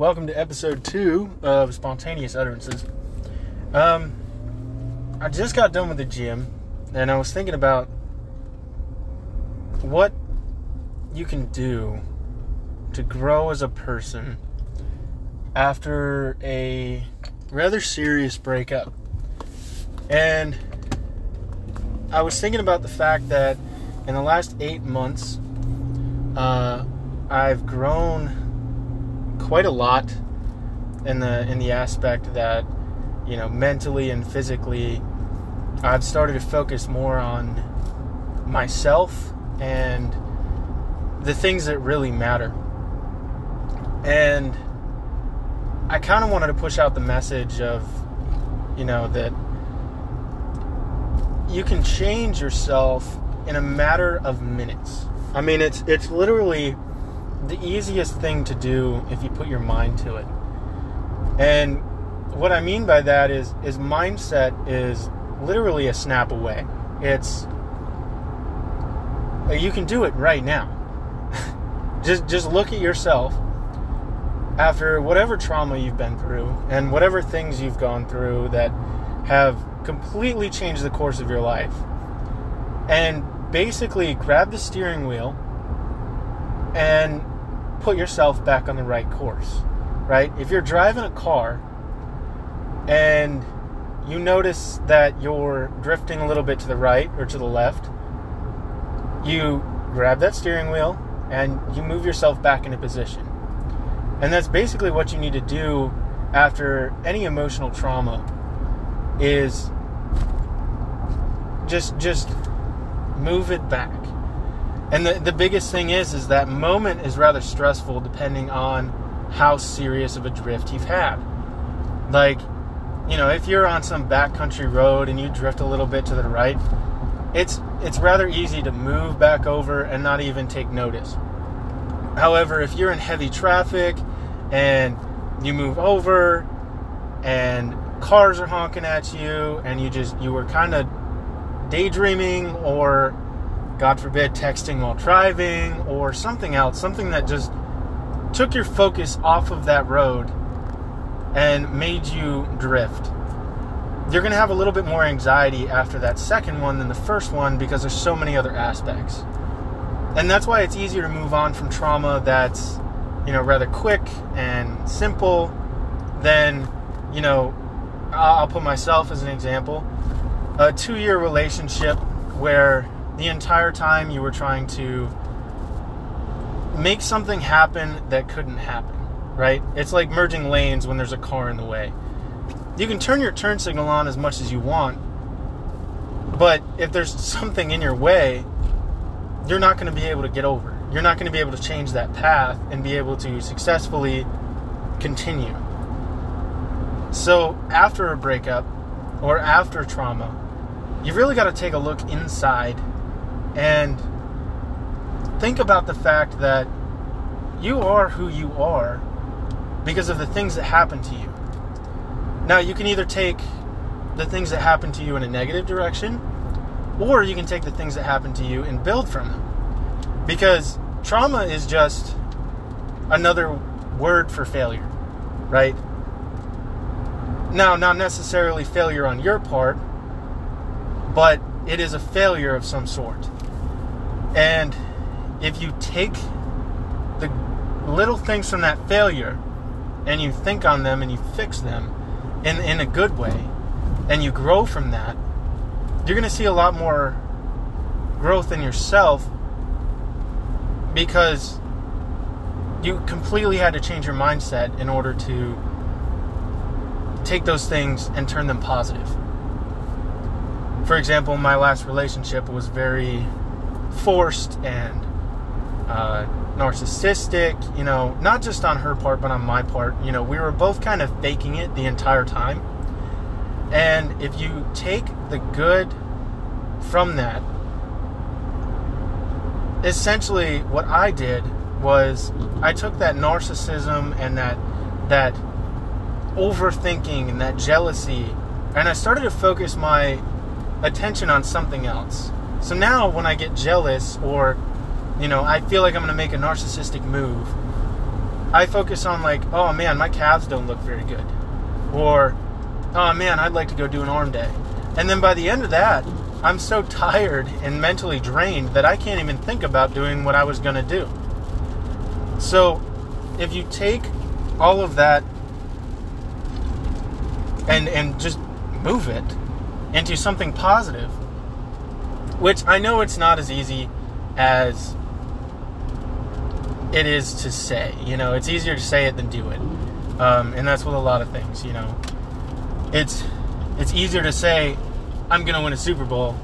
welcome to episode two of Spontaneous Utterances. Um, I just got done with the gym, and I was thinking about what you can do to grow as a person after a rather serious breakup. And I was thinking about the fact that in the last eight months, uh, I've grown quite a lot in the in the aspect that you know mentally and physically I've started to focus more on myself and the things that really matter. And I kind of wanted to push out the message of you know that you can change yourself in a matter of minutes. I mean, it's it's literally the easiest thing to do if you put your mind to it. And what I mean by that is is mindset is literally a snap away. It's you can do it right now. just just look at yourself after whatever trauma you've been through and whatever things you've gone through that have completely changed the course of your life. And basically grab the steering wheel and put yourself back on the right course, right? If you're driving a car and you notice that you're drifting a little bit to the right or to the left, you grab that steering wheel and you move yourself back into position. And that's basically what you need to do after any emotional trauma is just just move it back. And the, the biggest thing is is that moment is rather stressful depending on how serious of a drift you've had. Like, you know, if you're on some backcountry road and you drift a little bit to the right, it's it's rather easy to move back over and not even take notice. However, if you're in heavy traffic and you move over and cars are honking at you and you just you were kind of daydreaming or God forbid, texting while driving or something else, something that just took your focus off of that road and made you drift. You're going to have a little bit more anxiety after that second one than the first one because there's so many other aspects. And that's why it's easier to move on from trauma that's, you know, rather quick and simple than, you know, I'll put myself as an example. A two year relationship where the entire time you were trying to make something happen that couldn't happen, right? It's like merging lanes when there's a car in the way. You can turn your turn signal on as much as you want, but if there's something in your way, you're not going to be able to get over. You're not going to be able to change that path and be able to successfully continue. So, after a breakup or after trauma, you've really got to take a look inside and think about the fact that you are who you are because of the things that happen to you. Now, you can either take the things that happen to you in a negative direction, or you can take the things that happen to you and build from them. Because trauma is just another word for failure, right? Now, not necessarily failure on your part, but it is a failure of some sort. And if you take the little things from that failure and you think on them and you fix them in, in a good way and you grow from that, you're going to see a lot more growth in yourself because you completely had to change your mindset in order to take those things and turn them positive. For example, my last relationship was very forced and uh, narcissistic, you know, not just on her part, but on my part. You know, we were both kind of faking it the entire time. And if you take the good from that, essentially what I did was I took that narcissism and that that overthinking and that jealousy and I started to focus my attention on something else. So now when I get jealous or, you know, I feel like I'm going to make a narcissistic move, I focus on like, oh man, my calves don't look very good, or oh man, I'd like to go do an arm day, and then by the end of that, I'm so tired and mentally drained that I can't even think about doing what I was going to do. So, if you take all of that and and just move it into something positive, which I know it's not as easy as it is to say. You know, it's easier to say it than do it, um, and that's with a lot of things. You know, it's it's easier to say I'm going to win a Super Bowl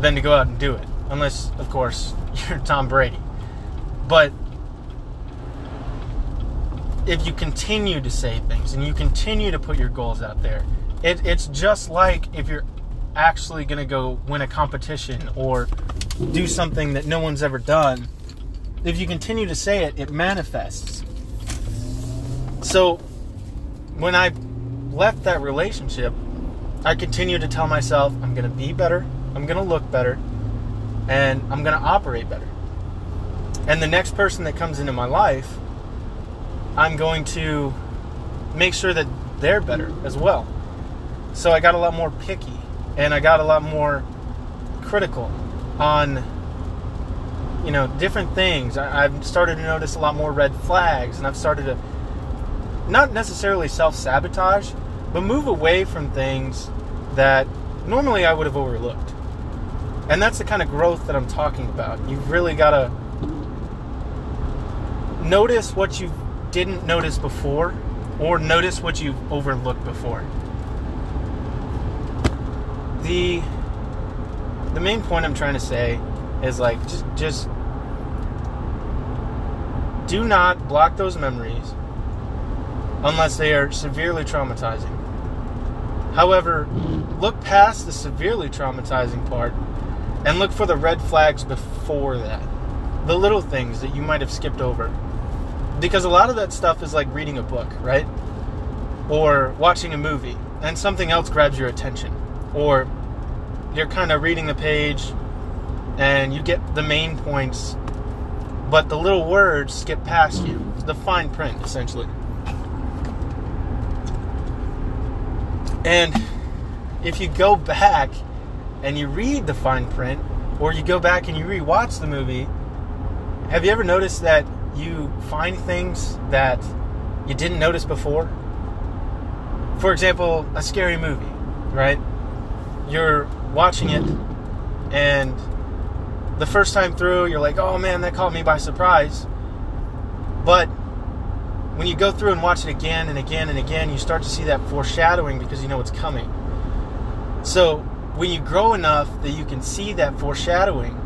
than to go out and do it, unless, of course, you're Tom Brady. But if you continue to say things and you continue to put your goals out there, it, it's just like if you're actually going to go win a competition or do something that no one's ever done. If you continue to say it, it manifests. So when I left that relationship, I continued to tell myself I'm going to be better, I'm going to look better, and I'm going to operate better. And the next person that comes into my life, I'm going to make sure that they're better as well. So I got a lot more picky and I got a lot more critical on you know different things. I, have started to notice a lot more red flags, and I've started to not necessarily self sabotage, but move away from things that normally I would have overlooked. And that's the kind of growth that I'm talking about. You've really got to notice what you didn't notice before, or notice what you've overlooked before. The the main point I'm trying to say is like just just do not block those memories unless they are severely traumatizing. However, look past the severely traumatizing part and look for the red flags before that. The little things that you might have skipped over. Because a lot of that stuff is like reading a book, right? Or watching a movie and something else grabs your attention. Or you're kind of reading the page and you get the main points, but the little words skip past you. The fine print, essentially. And if you go back and you read the fine print, or you go back and you rewatch the movie, have you ever noticed that you find things that you didn't notice before? For example, a scary movie, right? You're watching it, and the first time through, you're like, oh man, that caught me by surprise. But when you go through and watch it again and again and again, you start to see that foreshadowing because you know it's coming. So when you grow enough that you can see that foreshadowing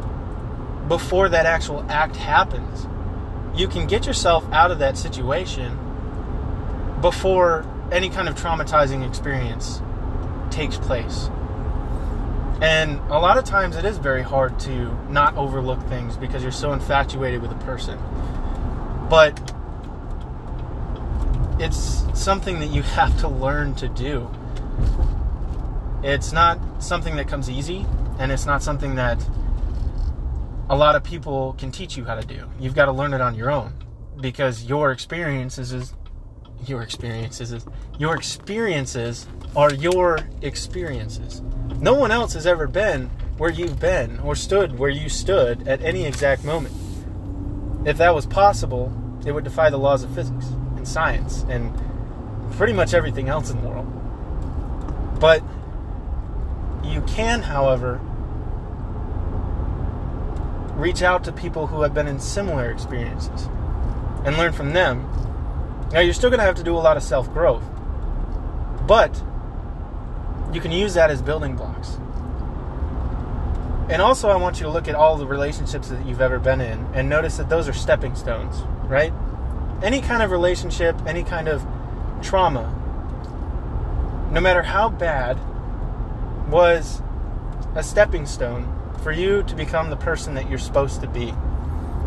before that actual act happens, you can get yourself out of that situation before any kind of traumatizing experience takes place. And a lot of times it is very hard to not overlook things because you're so infatuated with a person. But it's something that you have to learn to do. It's not something that comes easy, and it's not something that a lot of people can teach you how to do. You've got to learn it on your own because your experiences is your experiences is your experiences are your experiences. No one else has ever been where you've been or stood where you stood at any exact moment. If that was possible, it would defy the laws of physics and science and pretty much everything else in the world. But you can, however, reach out to people who have been in similar experiences and learn from them. Now, you're still going to have to do a lot of self growth, but you can use that as building blocks. And also, I want you to look at all the relationships that you've ever been in and notice that those are stepping stones, right? any kind of relationship, any kind of trauma, no matter how bad, was a stepping stone for you to become the person that you're supposed to be.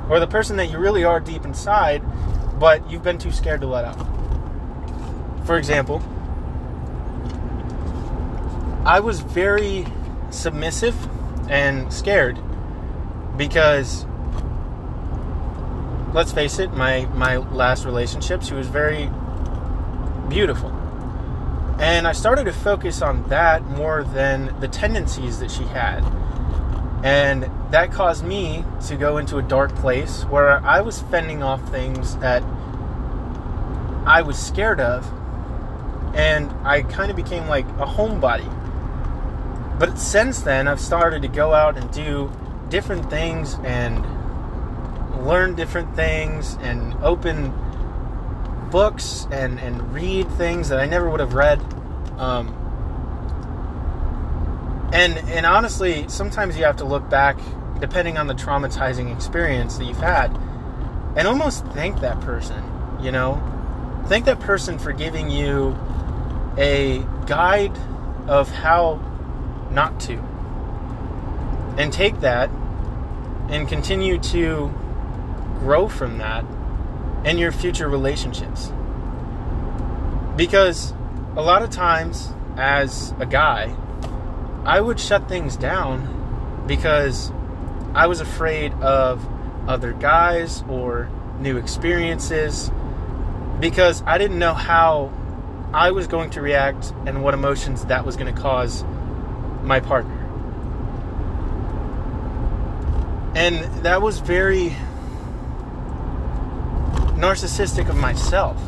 Or the person that you really are deep inside, but you've been too scared to let out. For example, I was very submissive and scared because let's face it, my my last relationship, she was very beautiful. And I started to focus on that more than the tendencies that she had. And that caused me to go into a dark place where I was fending off things that I was scared of. And I kind of became like a homebody. But since then, I've started to go out and do different things and learn different things and open books and, and read things that I never would have read. Um, and and honestly, sometimes you have to look back, depending on the traumatizing experience that you've had, and almost thank that person. You know, thank that person for giving you a guide of how not to, and take that and continue to grow from that in your future relationships. Because a lot of times, as a guy, I would shut things down because I was afraid of other guys or new experiences because I didn't know how I was going to react and what emotions that was going to cause my partner. And that was very narcissistic of myself.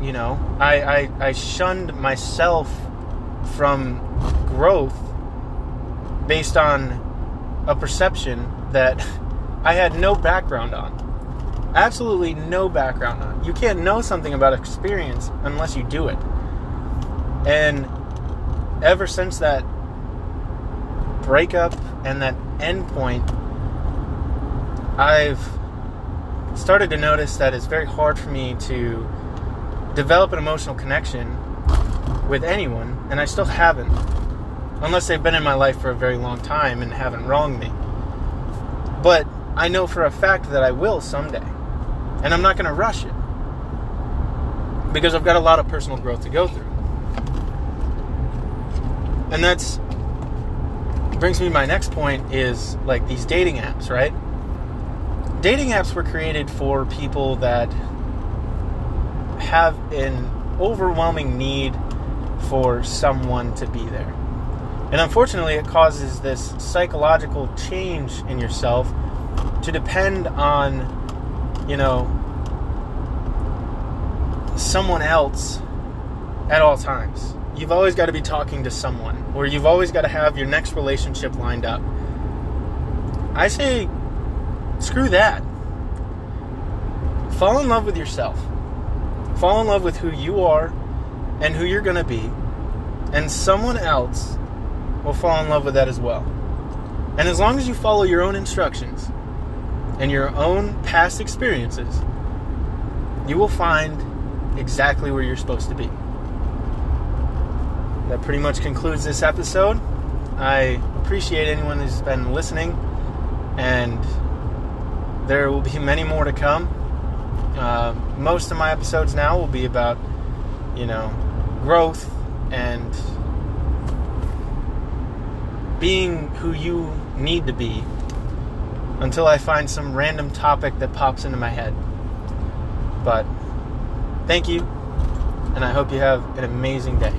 You know, I, I, I shunned myself from growth based on a perception that I had no background on. Absolutely no background on. You can't know something about experience unless you do it. And ever since that breakup and that end point, I've started to notice that it's very hard for me to develop an emotional connection with anyone, and I still haven't. Unless they've been in my life for a very long time and haven't wronged me. But I know for a fact that I will someday. And I'm not going to rush it. Because I've got a lot of personal growth to go through. And that's brings me my next point is like these dating apps, right? dating apps were created for people that have an overwhelming need for someone to be there. And unfortunately, it causes this psychological change in yourself to depend on, you know, someone else at all times. You've always got to be talking to someone, or you've always got to have your next relationship lined up. I say Screw that. Fall in love with yourself. Fall in love with who you are and who you're going to be. And someone else will fall in love with that as well. And as long as you follow your own instructions and your own past experiences, you will find exactly where you're supposed to be. That pretty much concludes this episode. I appreciate anyone who's been listening and there will be many more to come. Uh, most of my episodes now will be about, you know, growth and being who you need to be until I find some random topic that pops into my head. But thank you, and I hope you have an amazing day.